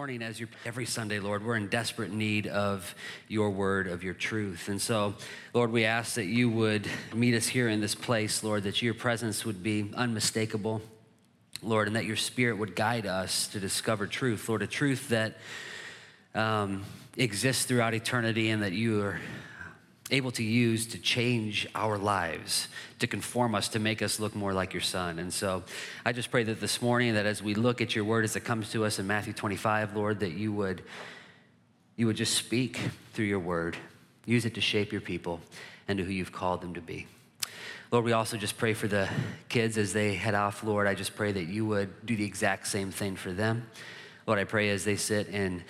morning as your every Sunday, Lord, we're in desperate need of your word, of your truth. And so, Lord, we ask that you would meet us here in this place, Lord, that your presence would be unmistakable, Lord, and that your spirit would guide us to discover truth, Lord, a truth that um, exists throughout eternity and that you are able to use to change our lives, to conform us, to make us look more like your son. And so I just pray that this morning, that as we look at your word as it comes to us in Matthew 25, Lord, that you would, you would just speak through your word, use it to shape your people and to who you've called them to be. Lord, we also just pray for the kids as they head off, Lord. I just pray that you would do the exact same thing for them. Lord, I pray as they sit in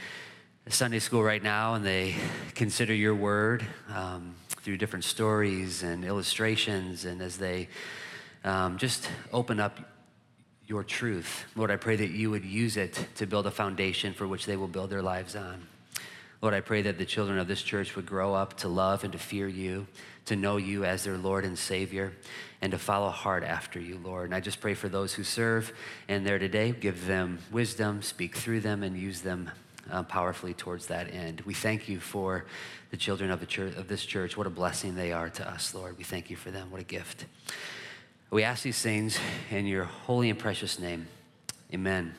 Sunday school right now and they consider your word um, through different stories and illustrations, and as they um, just open up your truth, Lord, I pray that you would use it to build a foundation for which they will build their lives on. Lord, I pray that the children of this church would grow up to love and to fear you, to know you as their Lord and Savior, and to follow hard after you, Lord. And I just pray for those who serve and there today, give them wisdom, speak through them, and use them uh, powerfully towards that end. We thank you for the children of, the church, of this church. What a blessing they are to us, Lord. We thank you for them. What a gift. We ask these things in your holy and precious name. Amen.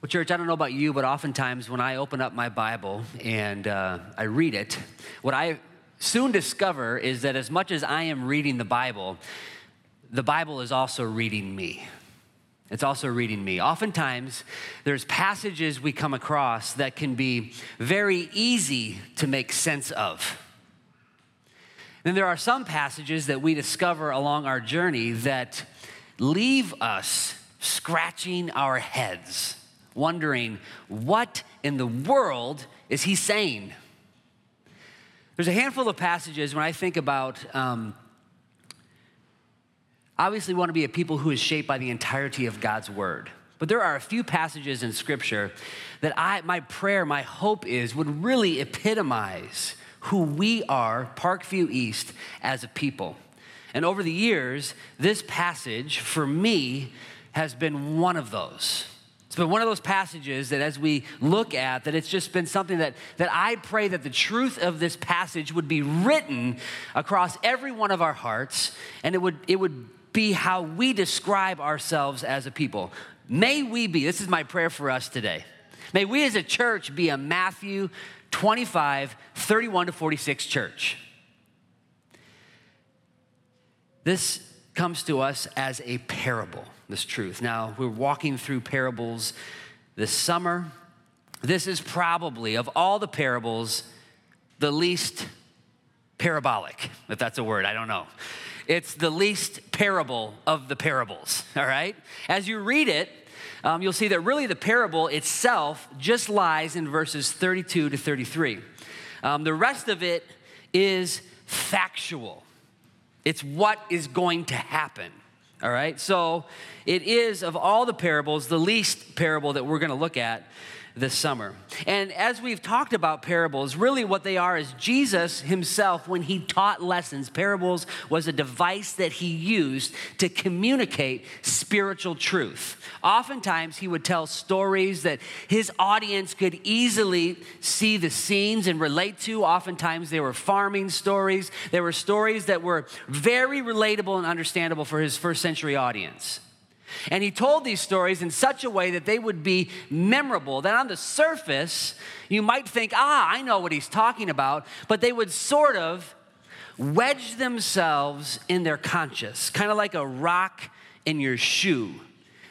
Well, church, I don't know about you, but oftentimes when I open up my Bible and uh, I read it, what I soon discover is that as much as I am reading the Bible, the Bible is also reading me. It's also reading me. Oftentimes, there's passages we come across that can be very easy to make sense of. Then there are some passages that we discover along our journey that leave us scratching our heads, wondering, what in the world is he saying? There's a handful of passages when I think about um, obviously want to be a people who is shaped by the entirety of God's word. But there are a few passages in scripture that I, my prayer, my hope is would really epitomize who we are, Parkview East, as a people. And over the years, this passage for me has been one of those. It's been one of those passages that as we look at, that it's just been something that, that I pray that the truth of this passage would be written across every one of our hearts, and it would, it would be how we describe ourselves as a people. May we be, this is my prayer for us today. May we as a church be a Matthew 25, 31 to 46 church. This comes to us as a parable, this truth. Now, we're walking through parables this summer. This is probably, of all the parables, the least parabolic, if that's a word, I don't know. It's the least parable of the parables, all right? As you read it, um, you'll see that really the parable itself just lies in verses 32 to 33. Um, the rest of it is factual, it's what is going to happen. All right, so it is of all the parables the least parable that we're going to look at this summer. And as we've talked about parables, really what they are is Jesus himself, when he taught lessons, parables was a device that he used to communicate spiritual truth. Oftentimes, he would tell stories that his audience could easily see the scenes and relate to. Oftentimes, they were farming stories, they were stories that were very relatable and understandable for his first century audience. And he told these stories in such a way that they would be memorable, that on the surface, you might think, ah, I know what he's talking about, but they would sort of wedge themselves in their conscious, kind of like a rock in your shoe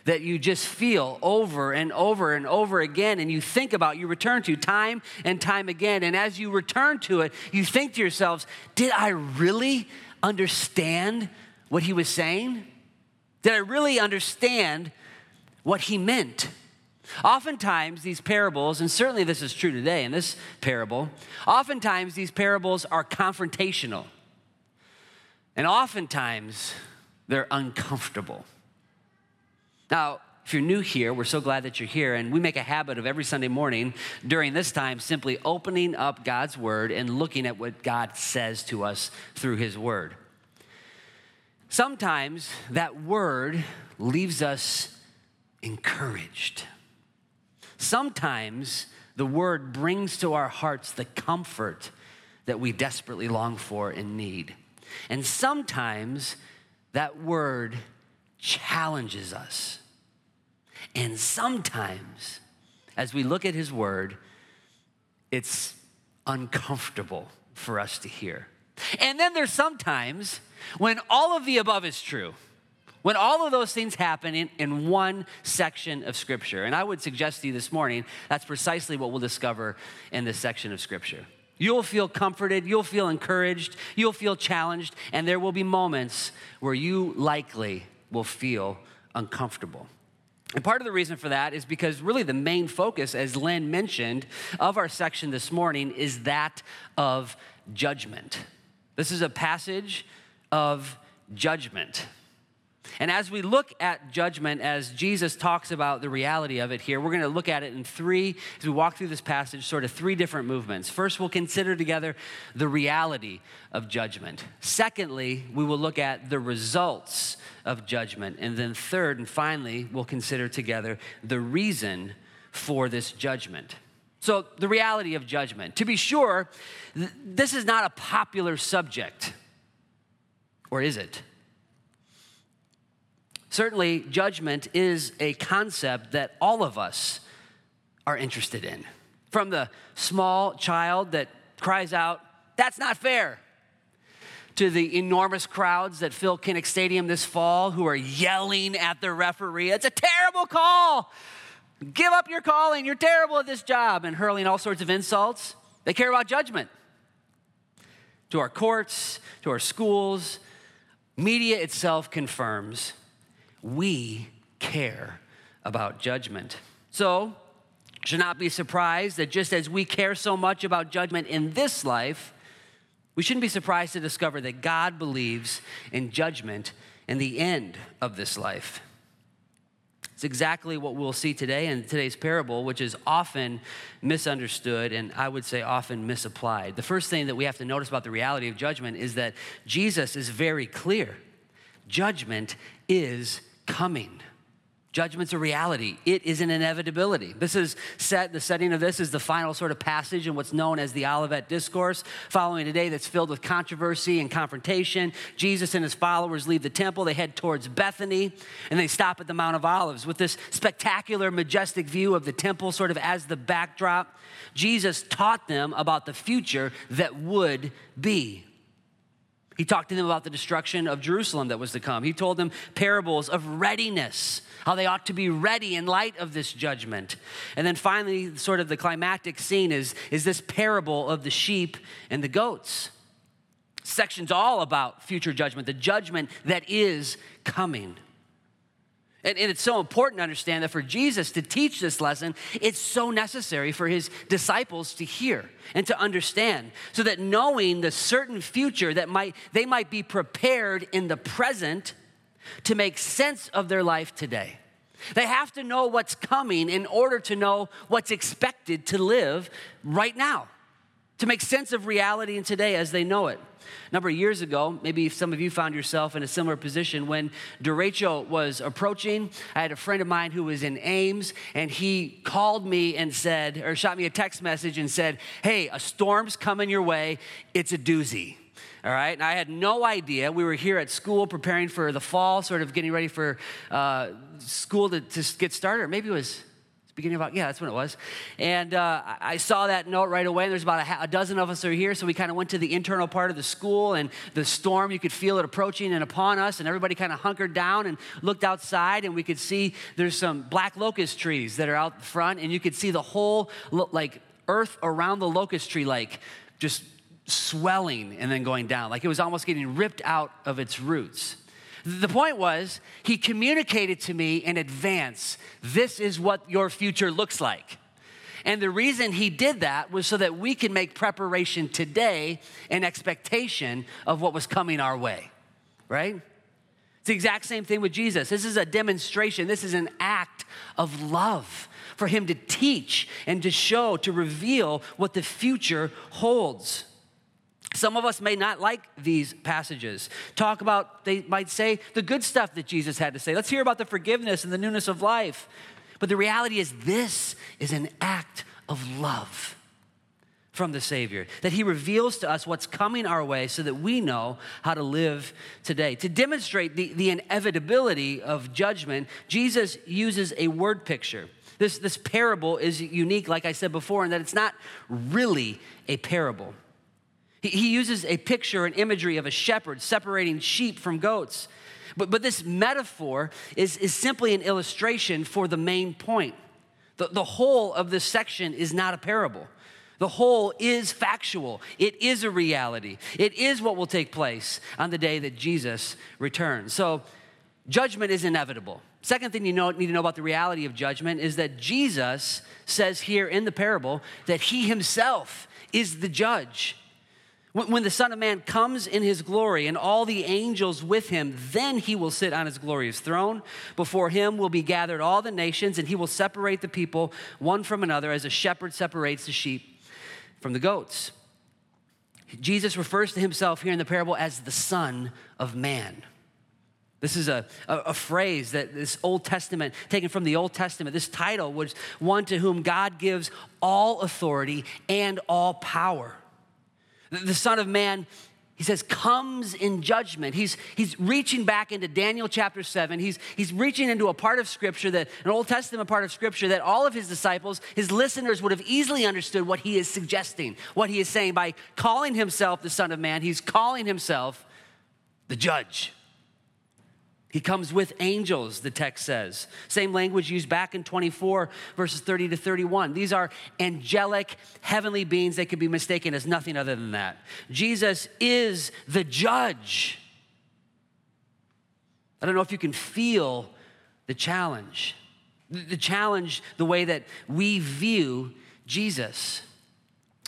that you just feel over and over and over again, and you think about, you return to time and time again. And as you return to it, you think to yourselves, did I really understand what he was saying? Did I really understand what he meant? Oftentimes, these parables, and certainly this is true today in this parable, oftentimes these parables are confrontational. And oftentimes, they're uncomfortable. Now, if you're new here, we're so glad that you're here, and we make a habit of every Sunday morning during this time simply opening up God's Word and looking at what God says to us through His Word. Sometimes that word leaves us encouraged. sometimes the word brings to our hearts the comfort that we desperately long for and need. And sometimes that word challenges us. And sometimes, as we look at his word, it's uncomfortable for us to hear. And then there's sometimes when all of the above is true, when all of those things happen in, in one section of Scripture. And I would suggest to you this morning that's precisely what we'll discover in this section of Scripture. You'll feel comforted, you'll feel encouraged, you'll feel challenged, and there will be moments where you likely will feel uncomfortable. And part of the reason for that is because really the main focus, as Lynn mentioned, of our section this morning is that of judgment. This is a passage of judgment. And as we look at judgment, as Jesus talks about the reality of it here, we're going to look at it in three, as we walk through this passage, sort of three different movements. First, we'll consider together the reality of judgment. Secondly, we will look at the results of judgment. And then, third and finally, we'll consider together the reason for this judgment. So, the reality of judgment. To be sure, th- this is not a popular subject, or is it? Certainly, judgment is a concept that all of us are interested in. From the small child that cries out, That's not fair, to the enormous crowds that fill Kinnick Stadium this fall who are yelling at the referee, It's a terrible call. Give up your calling. You're terrible at this job, and hurling all sorts of insults. They care about judgment. To our courts, to our schools, media itself confirms we care about judgment. So, should not be surprised that just as we care so much about judgment in this life, we shouldn't be surprised to discover that God believes in judgment in the end of this life. It's exactly what we'll see today in today's parable, which is often misunderstood and I would say often misapplied. The first thing that we have to notice about the reality of judgment is that Jesus is very clear. Judgment is coming. Judgment's a reality. It is an inevitability. This is set, the setting of this is the final sort of passage in what's known as the Olivet Discourse, following a day that's filled with controversy and confrontation. Jesus and his followers leave the temple, they head towards Bethany, and they stop at the Mount of Olives with this spectacular, majestic view of the temple sort of as the backdrop. Jesus taught them about the future that would be. He talked to them about the destruction of Jerusalem that was to come. He told them parables of readiness, how they ought to be ready in light of this judgment. And then finally, sort of the climactic scene is, is this parable of the sheep and the goats. Section's all about future judgment, the judgment that is coming. And, and, it's so important to understand that for Jesus to teach this lesson, it's so necessary for his disciples to hear and to understand, so that knowing the certain future that might they might be prepared in the present to make sense of their life today. They have to know what's coming in order to know what's expected to live right now, to make sense of reality in today as they know it. A number of years ago, maybe some of you found yourself in a similar position when derecho was approaching. I had a friend of mine who was in Ames, and he called me and said, or shot me a text message and said, Hey, a storm's coming your way. It's a doozy. All right, and I had no idea. We were here at school preparing for the fall, sort of getting ready for uh, school to, to get started. Or maybe it was beginning of yeah, that's when it was. And uh, I saw that note right away. There's about a, a dozen of us are here, so we kind of went to the internal part of the school, and the storm you could feel it approaching and upon us, and everybody kind of hunkered down and looked outside, and we could see there's some black locust trees that are out front, and you could see the whole like earth around the locust tree, like just swelling and then going down, like it was almost getting ripped out of its roots. The point was, he communicated to me in advance this is what your future looks like. And the reason he did that was so that we can make preparation today in expectation of what was coming our way, right? It's the exact same thing with Jesus. This is a demonstration, this is an act of love for him to teach and to show, to reveal what the future holds. Some of us may not like these passages. Talk about, they might say, the good stuff that Jesus had to say. Let's hear about the forgiveness and the newness of life. But the reality is, this is an act of love from the Savior, that He reveals to us what's coming our way so that we know how to live today. To demonstrate the, the inevitability of judgment, Jesus uses a word picture. This, this parable is unique, like I said before, in that it's not really a parable. He, uses a picture, an imagery of a shepherd separating sheep from goats. But, but this metaphor is, is simply an illustration for the main point. The, the whole of this section is not a parable. The whole is factual. It is a reality. It is what will take place on the day that Jesus returns. So, judgment is inevitable. Second thing you know, need to know about the reality of judgment is that Jesus says here in the parable that he himself is the judge. When the Son of Man comes in his glory and all the angels with him, then he will sit on his glorious throne. Before him will be gathered all the nations, and he will separate the people one from another as a shepherd separates the sheep from the goats. Jesus refers to himself here in the parable as the Son of Man. This is a, a, a, phrase that this Old Testament, taken from the Old Testament, this title was one to whom God gives all authority and all power. The Son of Man, he says, comes in judgment. He's, he's reaching back into Daniel chapter 7. He's, he's reaching into a part of Scripture that, an Old Testament part of Scripture that all of his disciples, his listeners would have easily understood what he is suggesting, what he is saying. By calling himself the Son of Man, he's calling himself the judge. He comes with angels, the text says. Same language used back in 24, verses 30 to 31. These are angelic, heavenly beings that can be mistaken as nothing other than that. Jesus is the judge. I don't know if you can feel the challenge. The challenge, the way that we view Jesus.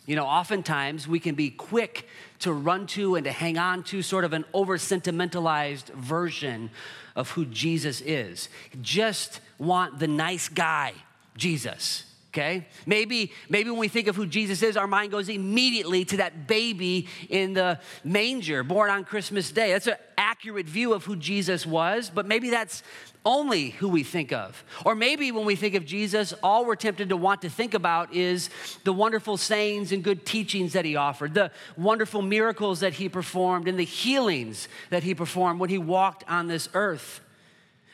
You know, oftentimes we can be quick to run to and to hang on to sort of an over sentimentalized version of who Jesus is. Just want the nice guy, Jesus. Okay? Maybe, maybe when we think of who Jesus is, our mind goes immediately to that baby in the manger born on Christmas Day. That's an accurate view of who Jesus was, but maybe that's only who we think of. Or maybe when we think of Jesus, all we're tempted to want to think about is the wonderful sayings and good teachings that he offered, the wonderful miracles that he performed, and the healings that he performed when he walked on this earth.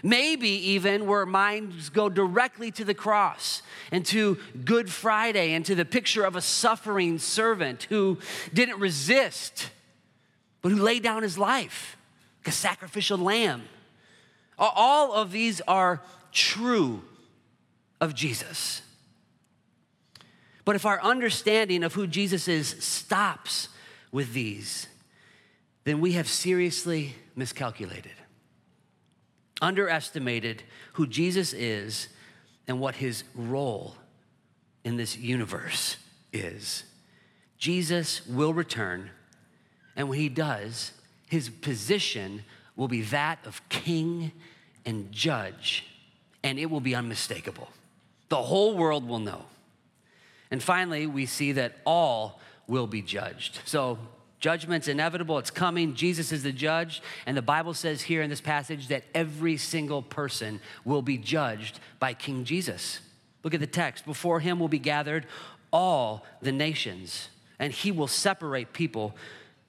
Maybe even where minds go directly to the cross and to Good Friday and to the picture of a suffering servant who didn't resist, but who laid down his life like a sacrificial lamb all of these are true of Jesus. But if our understanding of who Jesus is stops with these, then we have seriously miscalculated, underestimated who Jesus is and what his role in this universe is. Jesus will return, and when he does, his position will be that of king and judge, and it will be unmistakable. The whole world will know. And finally, we see that all will be judged. So, judgment's inevitable, it's coming. Jesus is the judge. And the Bible says here in this passage that every single person will be judged by King Jesus. Look at the text. Before him will be gathered all the nations, and he will separate people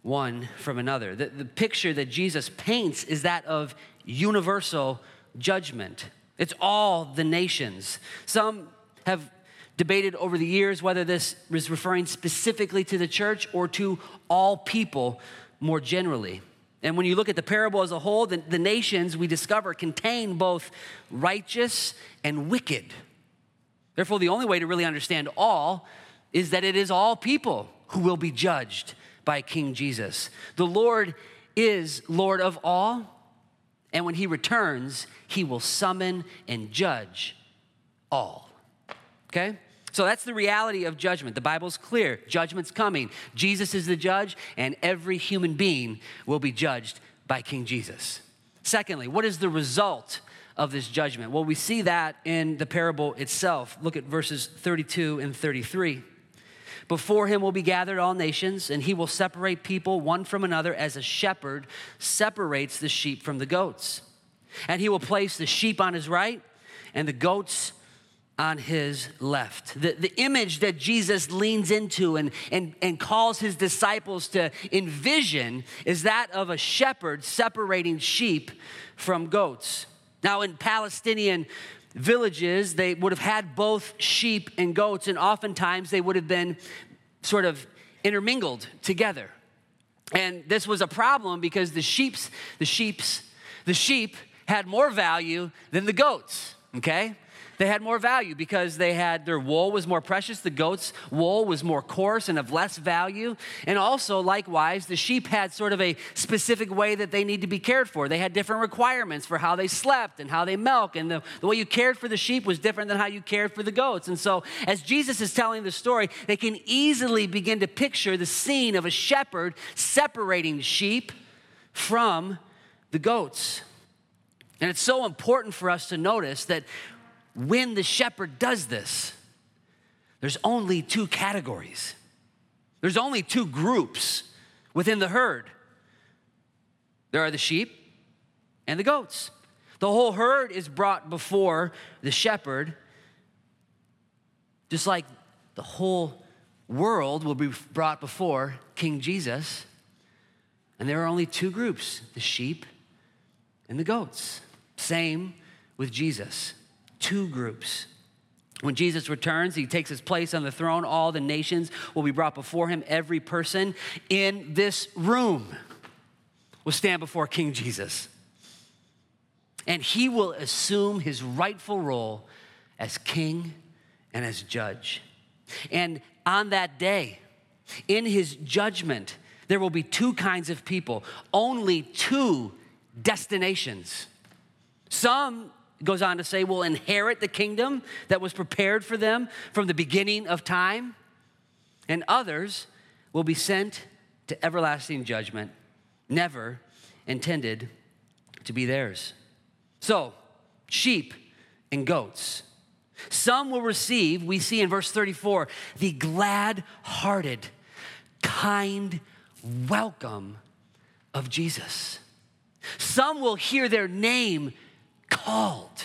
one from another. The, the picture that Jesus paints is that of universal judgment. It's all the nations. Some have debated over the years whether this is referring specifically to the church or to all people more generally. And when you look at the parable as a whole, the, the nations we discover contain both righteous and wicked. Therefore, the only way to really understand all is that it is all people who will be judged by King Jesus. The Lord is Lord of all, and when he returns, he will summon and judge all. Okay? So that's the reality of judgment. The Bible's clear. Judgment's coming. Jesus is the judge, and every human being will be judged by King Jesus. Secondly, what is the result of this judgment? Well, we see that in the parable itself. Look at verses 32 and 33. Before him will be gathered all nations, and he will separate people one from another as a shepherd separates the sheep from the goats. And he will place the sheep on his right and the goats on his left. The, the image that Jesus leans into and, and, and calls his disciples to envision is that of a shepherd separating sheep from goats. Now, in Palestinian villages, they would have had both sheep and goats, and oftentimes they would have been sort of intermingled together. And this was a problem because the sheep's, the sheep's, the sheep had more value than the goats, okay? They had more value because they had their wool was more precious. The goat's wool was more coarse and of less value. And also, likewise, the sheep had sort of a specific way that they need to be cared for. They had different requirements for how they slept and how they milk. And the, the way you cared for the sheep was different than how you cared for the goats. And so, as Jesus is telling the story, they can easily begin to picture the scene of a shepherd separating sheep from the goats. And it's so important for us to notice that when the shepherd does this, there's only two categories. There's only two groups within the herd. There are the sheep and the goats. The whole herd is brought before the shepherd, just like the whole world will be brought before King Jesus. And there are only two groups the sheep and the goats. Same with Jesus two groups. When Jesus returns, he takes his place on the throne. All the nations will be brought before him. Every person in this room will stand before King Jesus. And he will assume his rightful role as king and as judge. And on that day, in his judgment, there will be two kinds of people, only two destinations. Some goes on to say, will inherit the kingdom that was prepared for them from the beginning of time, and others will be sent to everlasting judgment, never intended to be theirs. So, sheep and goats. Some will receive, we see in verse 34, the glad hearted, kind welcome of Jesus. Some will hear their name called.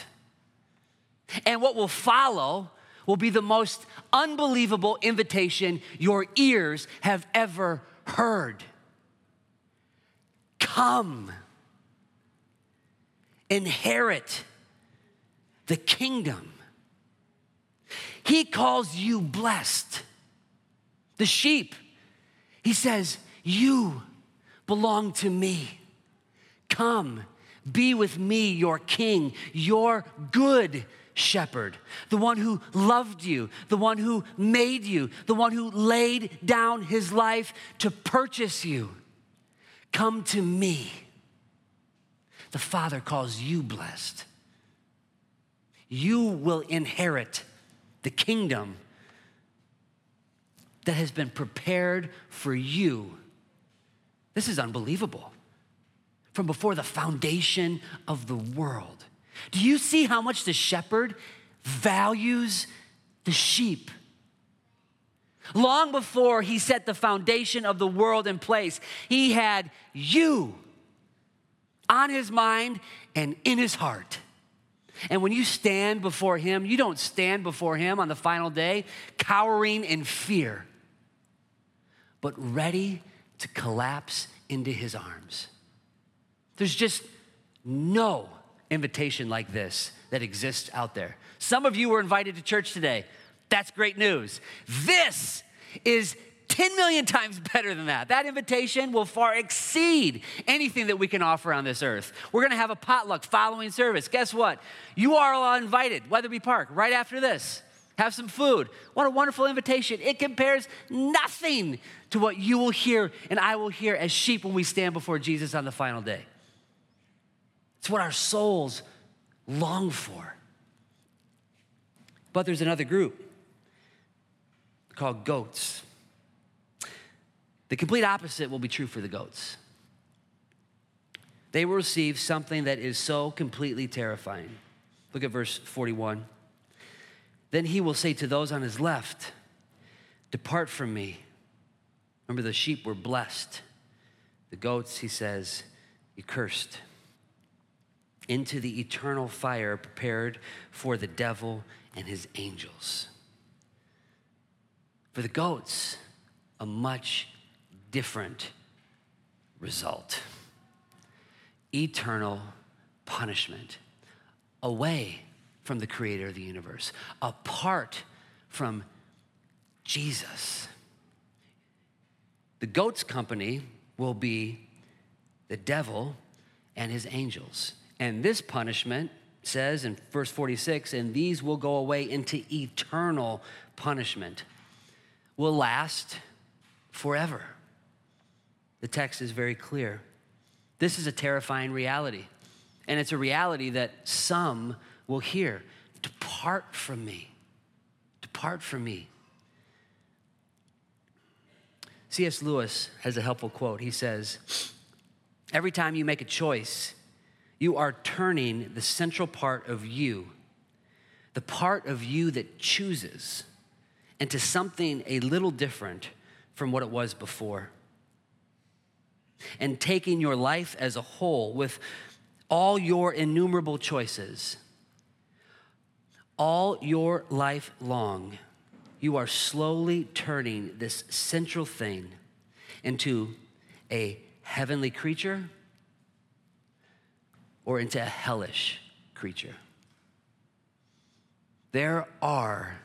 And what will follow will be the most unbelievable invitation your ears have ever heard. Come, inherit the kingdom. He calls you blessed. The sheep, he says, You belong to me. Come be with me, your king, your good shepherd, the one who loved you, the one who made you, the one who laid down his life to purchase you. Come to me. The Father calls you blessed. You will inherit the kingdom that has been prepared for you. This is unbelievable from before the foundation of the world. Do you see how much the shepherd values the sheep? Long before he set the foundation of the world in place, he had you on his mind and in his heart. And when you stand before him, you don't stand before him on the final day cowering in fear, but ready to collapse into his arms. There's just no invitation like this that exists out there. Some of you were invited to church today. That's great news. This is 10 million times better than that. That invitation will far exceed anything that we can offer on this earth. We're gonna have a potluck following service. Guess what? You are all invited, Wetherby Park, right after this. Have some food. What a wonderful invitation. It compares nothing to what you will hear and I will hear as sheep when we stand before Jesus on the final day. It's what our souls long for. But there's another group called goats. The complete opposite will be true for the goats. They will receive something that is so completely terrifying. Look at verse 41. Then he will say to those on his left, Depart from me. Remember, the sheep were blessed. The goats, he says, you cursed into the eternal fire prepared for the devil and his angels. For the goats, a much different result eternal punishment away from the creator of the universe, apart from Jesus. The goat's company will be the devil and his angels. And this punishment says in verse 46 and these will go away into eternal punishment, will last forever. The text is very clear. This is a terrifying reality. And it's a reality that some will hear Depart from me. Depart from me. C.S. Lewis has a helpful quote. He says, Every time you make a choice, you are turning the central part of you, the part of you that chooses, into something a little different from what it was before. And taking your life as a whole with all your innumerable choices, all your life long, you are slowly turning this central thing into a heavenly creature or into a hellish creature. There are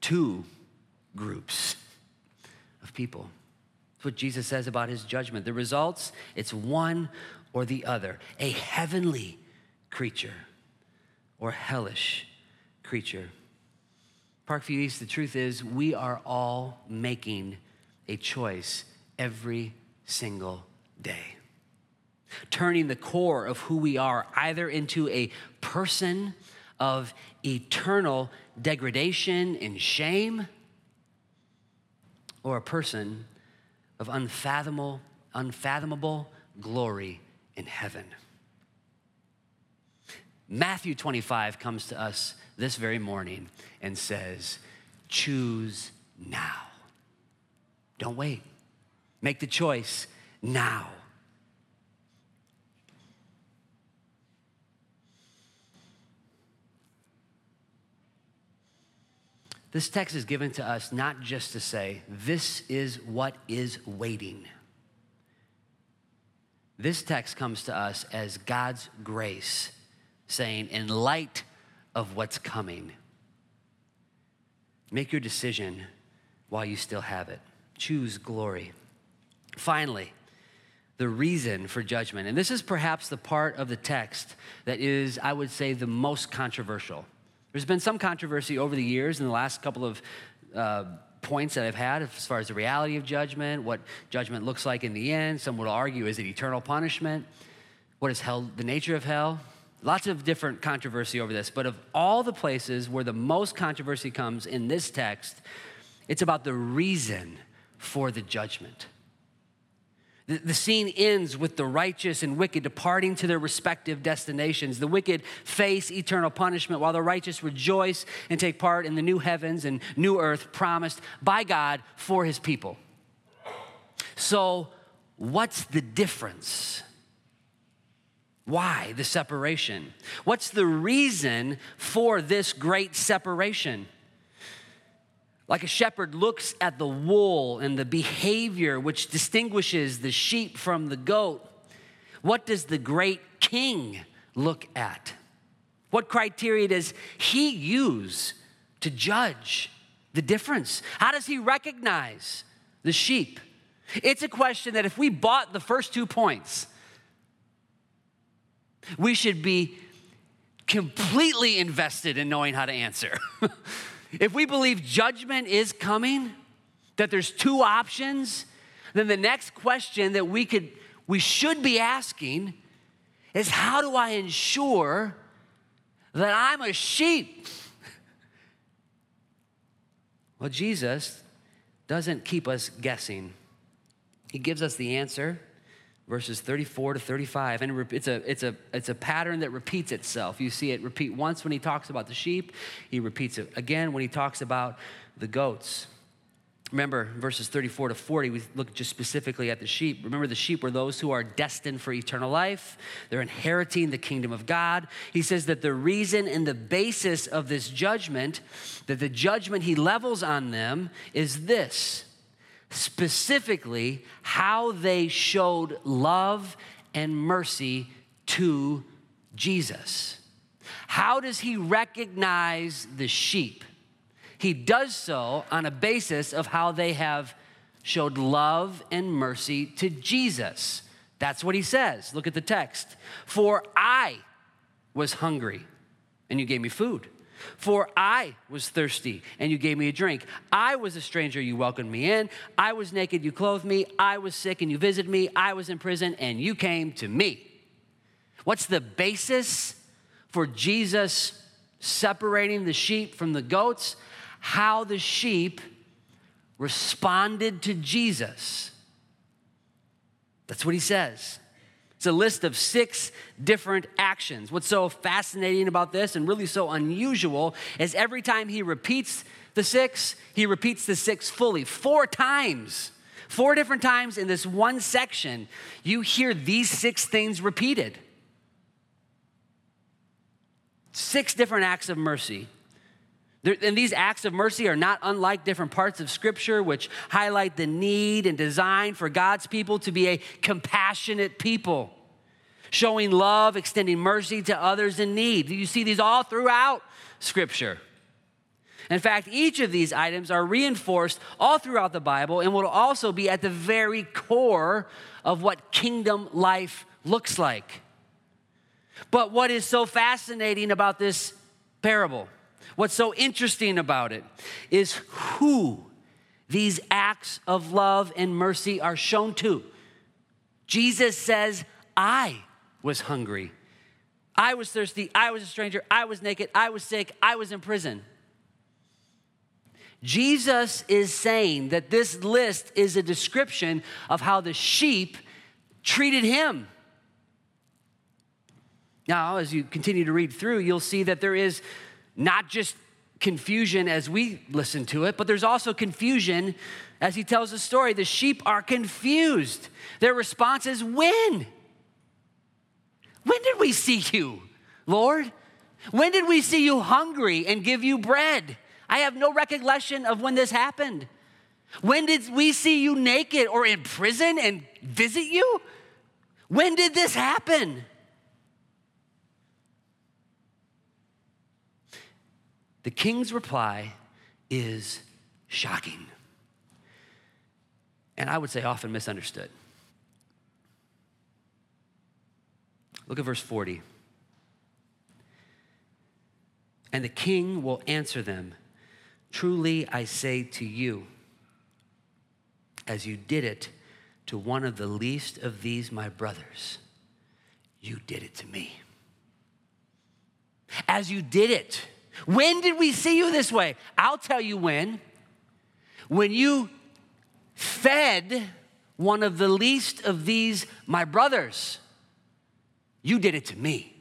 two groups of people. That's what Jesus says about his judgment. The results, it's one or the other a heavenly creature or hellish creature. Parkview East, the truth is, we are all making a choice every single day turning the core of who we are either into a person of eternal degradation and shame or a person of unfathomable, unfathomable glory in heaven. Matthew 25 comes to us this very morning and says, Choose now. Don't wait. Make the choice now. This text is given to us not just to say, this is what is waiting. This text comes to us as God's grace, saying, in light of what's coming, make your decision while you still have it. Choose glory. Finally, the reason for judgment. And this is perhaps the part of the text that is, I would say, the most controversial. There's been some controversy over the years in the last couple of uh, points that I've had as far as the reality of judgment, what judgment looks like in the end. Some would argue is it eternal punishment? What is hell, the nature of hell? Lots of different controversy over this, but of all the places where the most controversy comes in this text, it's about the reason for the judgment. The, scene ends with the righteous and wicked departing to their respective destinations. The wicked face eternal punishment while the righteous rejoice and take part in the new heavens and new earth promised by God for his people. So, what's the difference? Why the separation? What's the reason for this great separation? Like a shepherd looks at the wool and the behavior which distinguishes the sheep from the goat, what does the great king look at? What criteria does he use to judge the difference? How does he recognize the sheep? It's a question that if we bought the first two points, we should be completely invested in knowing how to answer. If we believe judgment is coming, that there's two options, then the next question that we could we should be asking is how do I ensure that I'm a sheep? Well, Jesus doesn't keep us guessing. He gives us the answer verses 34 to 35 and it's a, it's, a, it's a pattern that repeats itself you see it repeat once when he talks about the sheep he repeats it again when he talks about the goats Remember verses 34 to 40, we look just specifically at the sheep. Remember, the sheep were those who are destined for eternal life. They're inheriting the kingdom of God. He says that the reason and the basis of this judgment, that the judgment he levels on them, is this specifically how they showed love and mercy to Jesus. How does he recognize the sheep? He does so on a basis of how they have showed love and mercy to Jesus. That's what he says. Look at the text. For I was hungry, and you gave me food. For I was thirsty, and you gave me a drink. I was a stranger, you welcomed me in. I was naked, you clothed me. I was sick, and you visited me. I was in prison, and you came to me. What's the basis for Jesus separating the sheep from the goats? how the sheep responded to Jesus. That's what he says. It's a list of six different actions. What's so fascinating about this and really so unusual is every time he repeats the six, he repeats the six fully. Four times, four different times in this one section, you hear these six things repeated. Six different acts of mercy. And these acts of mercy are not unlike different parts of Scripture, which highlight the need and design for God's people to be a compassionate people, showing love, extending mercy to others in need. You see these all throughout Scripture. In fact, each of these items are reinforced all throughout the Bible and will also be at the very core of what kingdom life looks like. But what is so fascinating about this parable? What's so interesting about it is who these acts of love and mercy are shown to. Jesus says, I was hungry. I was thirsty. I was a stranger. I was naked. I was sick. I was in prison. Jesus is saying that this list is a description of how the sheep treated him. Now, as you continue to read through, you'll see that there is not just confusion as we listen to it, but there's also confusion as he tells the story. The sheep are confused. Their response is, When? When did we see you, Lord? When did we see you hungry and give you bread? I have no recollection of when this happened. When did we see you naked or in prison and visit you? When did this happen? The king's reply is shocking. And I would say often misunderstood. Look at verse 40. And the king will answer them Truly I say to you, as you did it to one of the least of these my brothers, you did it to me. As you did it when did we see you this way? I'll tell you when. When you fed one of the least of these, my brothers, you did it to me.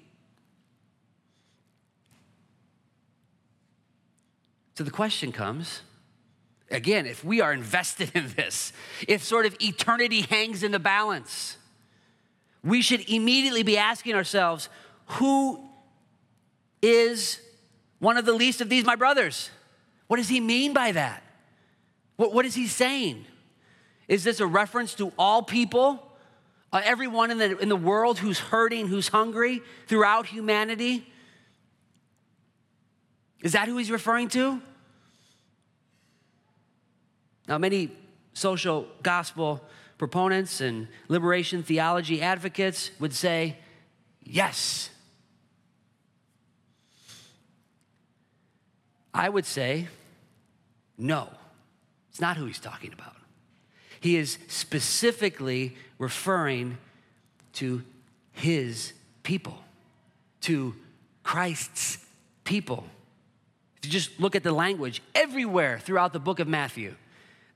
So the question comes again, if we are invested in this, if sort of eternity hangs in the balance, we should immediately be asking ourselves who is one of the least of these, my brothers. What does he mean by that? What, what is he saying? Is this a reference to all people? Uh, everyone in the, in the world who's hurting, who's hungry throughout humanity? Is that who he's referring to? Now, many social gospel proponents and liberation theology advocates would say, yes, I would say, no, it's not who he's talking about. He is specifically referring to his people, to Christ's people. If you just look at the language everywhere throughout the book of Matthew,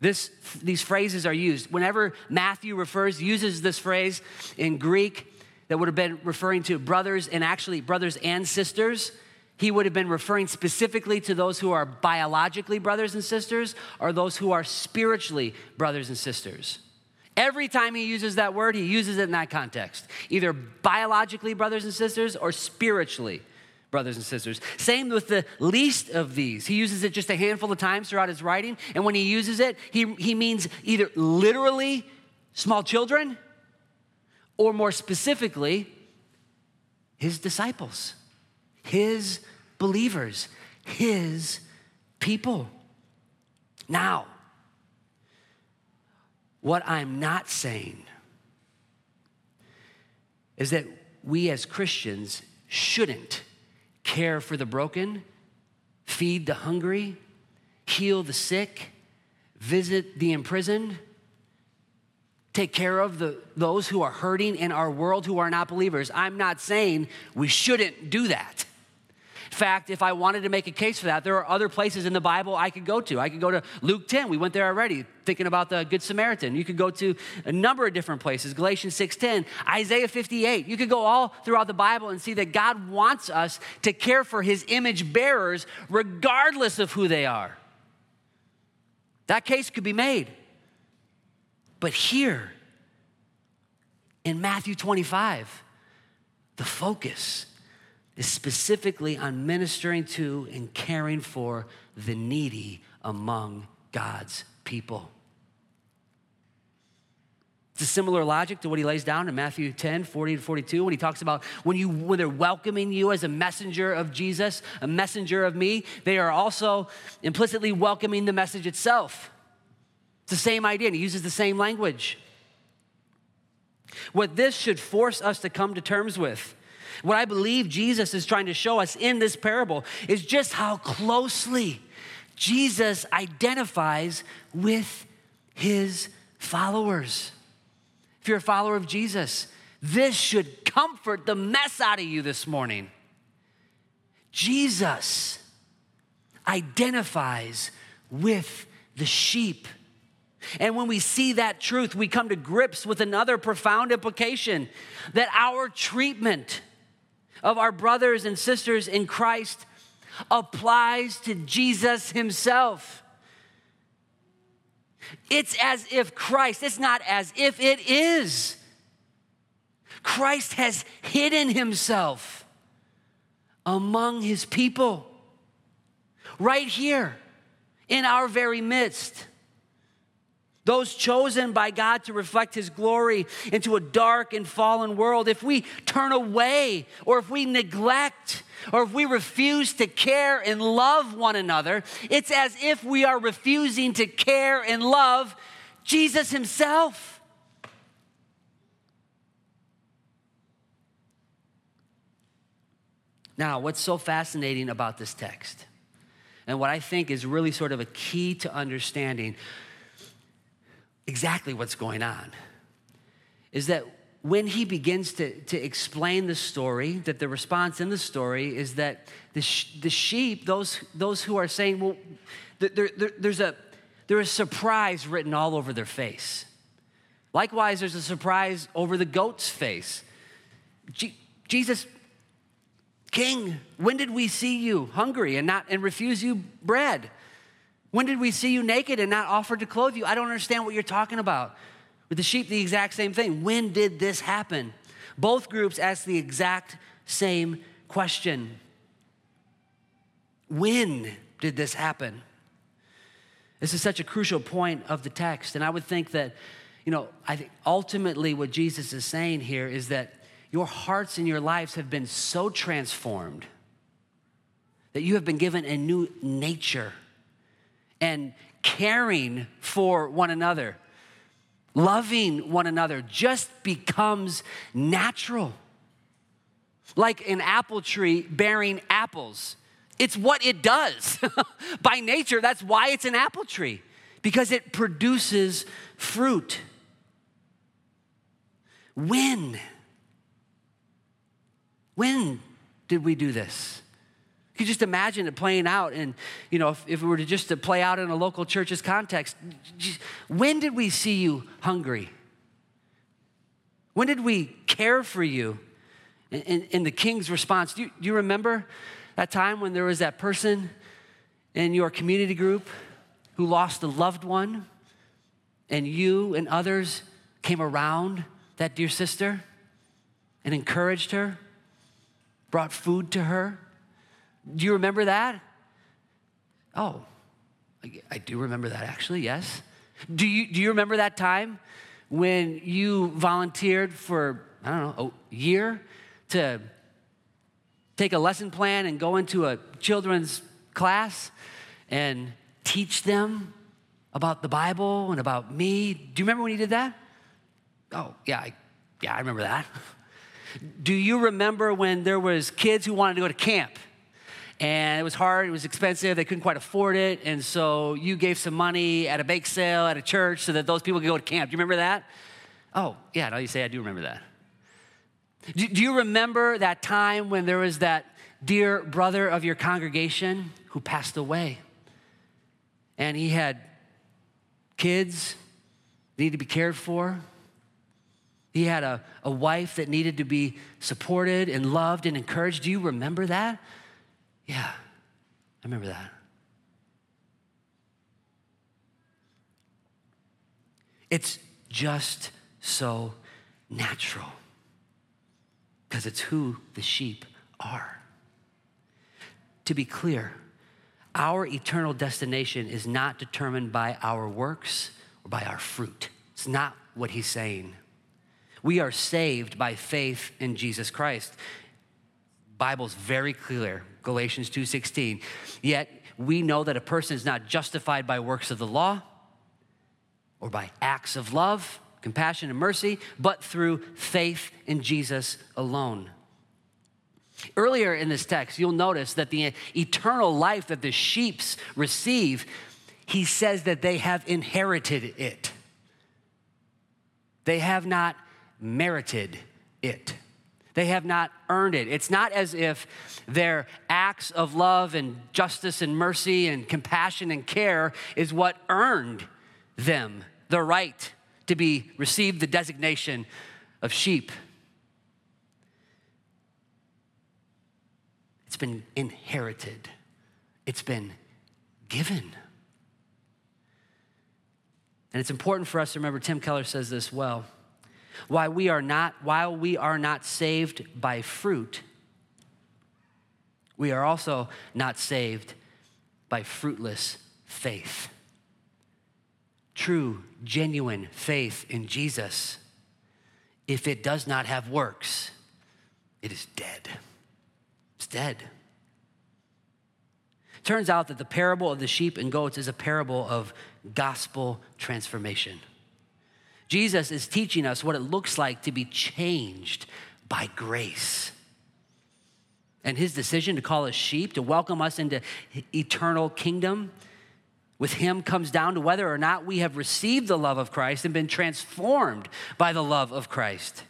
this, these phrases are used. Whenever Matthew refers, uses this phrase in Greek that would have been referring to brothers and actually brothers and sisters, he would have been referring specifically to those who are biologically brothers and sisters or those who are spiritually brothers and sisters. Every time he uses that word, he uses it in that context either biologically brothers and sisters or spiritually brothers and sisters. Same with the least of these. He uses it just a handful of times throughout his writing, and when he uses it, he, he means either literally small children or more specifically, his disciples, his believers, his people. Now, what I'm not saying is that we as Christians shouldn't care for the broken, feed the hungry, heal the sick, visit the imprisoned, take care of the, those who are hurting in our world who are not believers. I'm not saying we shouldn't do that fact, if I wanted to make a case for that, there are other places in the Bible I could go to. I could go to Luke 10. We went there already, thinking about the Good Samaritan. You could go to a number of different places, Galatians 6:10, Isaiah 58. You could go all throughout the Bible and see that God wants us to care for his image bearers regardless of who they are. That case could be made. But here in Matthew 25, the focus is specifically on ministering to and caring for the needy among God's people. It's a similar logic to what he lays down in Matthew 10, 40 to 42, when he talks about when, you, when they're welcoming you as a messenger of Jesus, a messenger of me, they are also implicitly welcoming the message itself. It's the same idea, and he uses the same language. What this should force us to come to terms with what I believe Jesus is trying to show us in this parable is just how closely Jesus identifies with his followers. If you're a follower of Jesus, this should comfort the mess out of you this morning. Jesus identifies with the sheep. And when we see that truth, we come to grips with another profound implication that our treatment of our brothers and sisters in Christ applies to Jesus himself. It's as if Christ, it's not as if it is. Christ has hidden himself among his people right here in our very midst those chosen by God to reflect His glory into a dark and fallen world, if we turn away or if we neglect or if we refuse to care and love one another, it's as if we are refusing to care and love Jesus Himself. Now, what's so fascinating about this text, and what I think is really sort of a key to understanding exactly what's going on is that when he begins to, to explain the story, that the response in the story is that the, sh- the sheep, those, those who are saying, well, there, there, there's a, there is surprise written all over their face. Likewise, there's a surprise over the goat's face. G- Jesus, King, when did we see you hungry and not and refuse you bread? When did we see you naked and not offer to clothe you? I don't understand what you're talking about. With the sheep, the exact same thing. When did this happen? Both groups ask the exact same question When did this happen? This is such a crucial point of the text. And I would think that, you know, I think ultimately what Jesus is saying here is that your hearts and your lives have been so transformed that you have been given a new nature and caring for one another, loving one another just becomes natural. Like an apple tree bearing apples. It's what it does. By nature, that's why it's an apple tree, because it produces fruit. When? When did we do this? You just imagine it playing out and you know if, if it were to just to play out in a local church's context when did we see you hungry when did we care for you and, and, and the king's response do you, do you remember That time when there was that person in your community group who lost a loved one, and you and others came around that dear sister and encouraged her, brought food to her. Do you remember that? Oh, I do remember that actually, yes. Do you, do you remember that time when you volunteered for, I don't know, a year to take a lesson plan and go into a children's class and teach them about the Bible and about me? Do you remember when you did that? Oh, yeah, I, yeah, I remember that. Do you remember when there was kids who wanted to go to camp? And it was hard, it was expensive, they couldn't quite afford it, and so you gave some money at a bake sale at a church so that those people could go to camp. Do you remember that? Oh, yeah, now you say I do remember that. Do, do you remember that time when there was that dear brother of your congregation who passed away? And he had kids that needed to be cared for. He had a, a wife that needed to be supported and loved and encouraged. Do you remember that? Yeah, I remember that. It's just so natural because it's who the sheep are. To be clear, our eternal destination is not determined by our works or by our fruit. It's not what he's saying. We are saved by faith in Jesus Christ. Bible's very clear. Galatians 2:16. Yet we know that a person is not justified by works of the law or by acts of love, compassion and mercy, but through faith in Jesus alone. Earlier in this text, you'll notice that the eternal life that the sheeps receive, he says that they have inherited it. They have not merited it. They have not earned it. It's not as if their acts of love and justice and mercy and compassion and care is what earned them the right to be received the designation of sheep. It's been inherited. It's been given. And it's important for us to remember, Tim Keller says this well why we are not, while we are not saved by fruit, we are also not saved by fruitless faith. True, genuine faith in Jesus, if it does not have works, it is dead. It's dead. Turns out that the parable of the sheep and goats is a parable of gospel transformation. Jesus is teaching us what it looks like to be changed by grace. And his decision to call us sheep, to welcome us into eternal kingdom, with him comes down to whether or not we have received the love of Christ and been transformed by the love of Christ.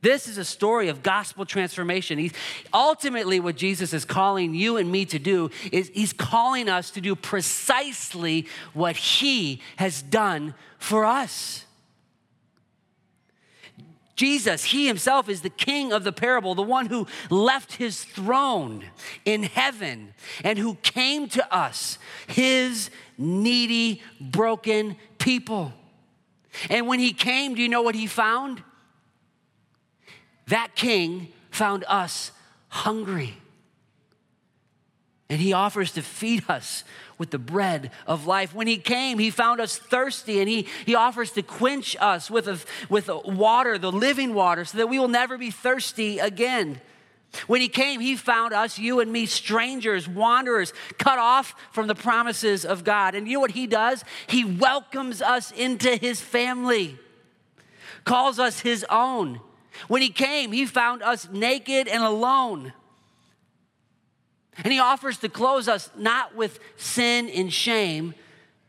This is a story of gospel transformation. He's, ultimately, what Jesus is calling you and me to do is he's calling us to do precisely what he has done for us. Jesus, he himself is the king of the parable, the one who left his throne in heaven and who came to us, his needy, broken people. And when he came, do you know what he found? That king found us hungry. And he offers to feed us with the bread of life. When he came, he found us thirsty and he, he offers to quench us with, a, with a water, the living water, so that we will never be thirsty again. When he came, he found us, you and me, strangers, wanderers, cut off from the promises of God. And you know what he does? He welcomes us into his family, calls us his own. When he came, he found us naked and alone. And he offers to clothe us not with sin and shame,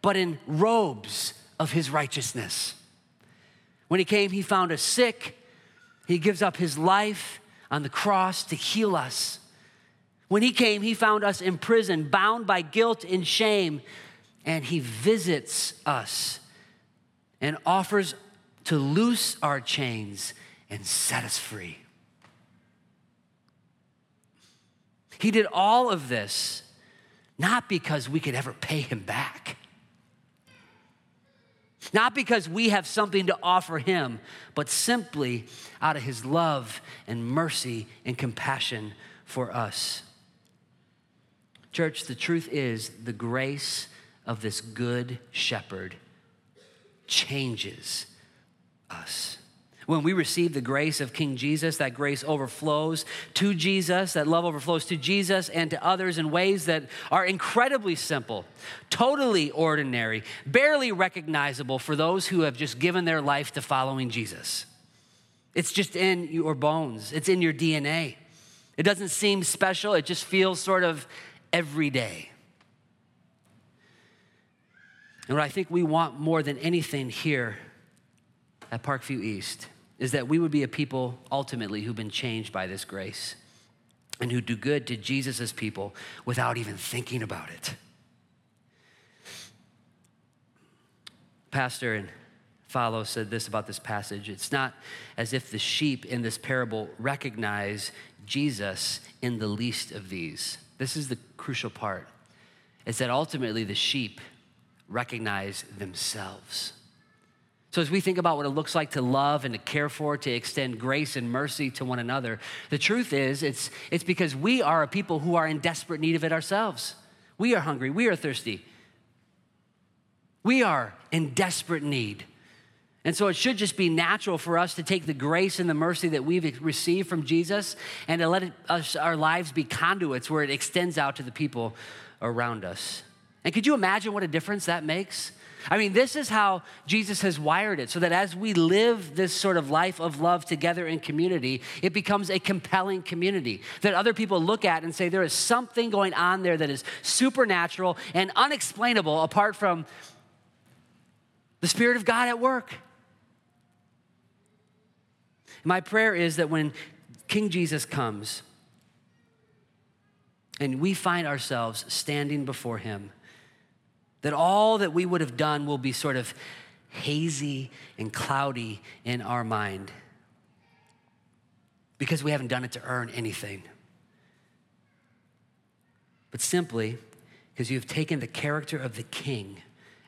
but in robes of his righteousness. When he came, he found us sick. He gives up his life on the cross to heal us. When he came, he found us in prison, bound by guilt and shame, and he visits us and offers to loose our chains and set us free. He did all of this not because we could ever pay him back, not because we have something to offer him, but simply out of his love and mercy and compassion for us. Church, the truth is the grace of this good shepherd changes us. When we receive the grace of King Jesus, that grace overflows to Jesus, that love overflows to Jesus and to others in ways that are incredibly simple, totally ordinary, barely recognizable for those who have just given their life to following Jesus. It's just in your bones, it's in your DNA. It doesn't seem special, it just feels sort of everyday. And what I think we want more than anything here at Parkview East is that we would be a people ultimately who've been changed by this grace and who do good to Jesus' people without even thinking about it. Pastor and Follow said this about this passage. It's not as if the sheep in this parable recognize Jesus in the least of these. This is the crucial part. It's that ultimately the sheep recognize themselves. So, as we think about what it looks like to love and to care for, to extend grace and mercy to one another, the truth is it's, it's because we are a people who are in desperate need of it ourselves. We are hungry, we are thirsty, we are in desperate need. And so it should just be natural for us to take the grace and the mercy that we've received from Jesus and to let it, us, our lives be conduits where it extends out to the people around us. And could you imagine what a difference that makes? I mean, this is how Jesus has wired it so that as we live this sort of life of love together in community, it becomes a compelling community that other people look at and say, there is something going on there that is supernatural and unexplainable apart from the Spirit of God at work. My prayer is that when King Jesus comes and we find ourselves standing before him, that all that we would have done will be sort of hazy and cloudy in our mind because we haven't done it to earn anything. But simply because you've taken the character of the king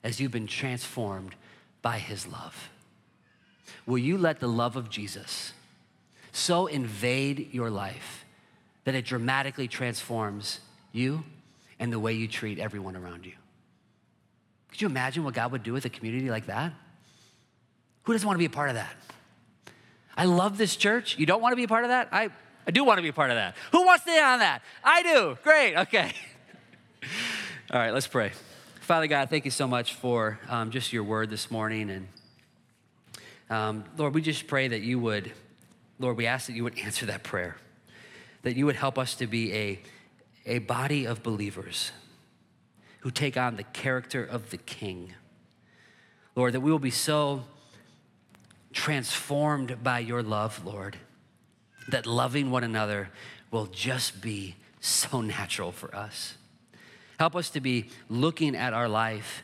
as you've been transformed by his love. Will you let the love of Jesus so invade your life that it dramatically transforms you and the way you treat everyone around you? Could you imagine what God would do with a community like that? Who doesn't want to be a part of that? I love this church. You don't want to be a part of that? I, I do want to be a part of that. Who wants to be on that? I do. Great. Okay. All right, let's pray. Father God, thank you so much for um, just your word this morning. And um, Lord, we just pray that you would, Lord, we ask that you would answer that prayer, that you would help us to be a, a body of believers who take on the character of the King. Lord, that we will be so transformed by your love, Lord, that loving one another will just be so natural for us. Help us to be looking at our life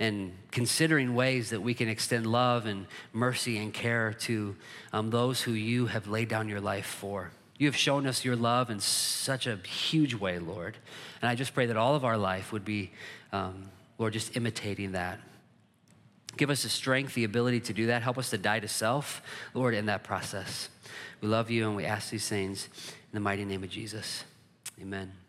and considering ways that we can extend love and mercy and care to um, those who you have laid down your life for. You have shown us your love in such a huge way, Lord. And I just pray that all of our life would be, um, Lord, just imitating that. Give us the strength, the ability to do that. Help us to die to self, Lord, in that process. We love you and we ask these things in the mighty name of Jesus. Amen.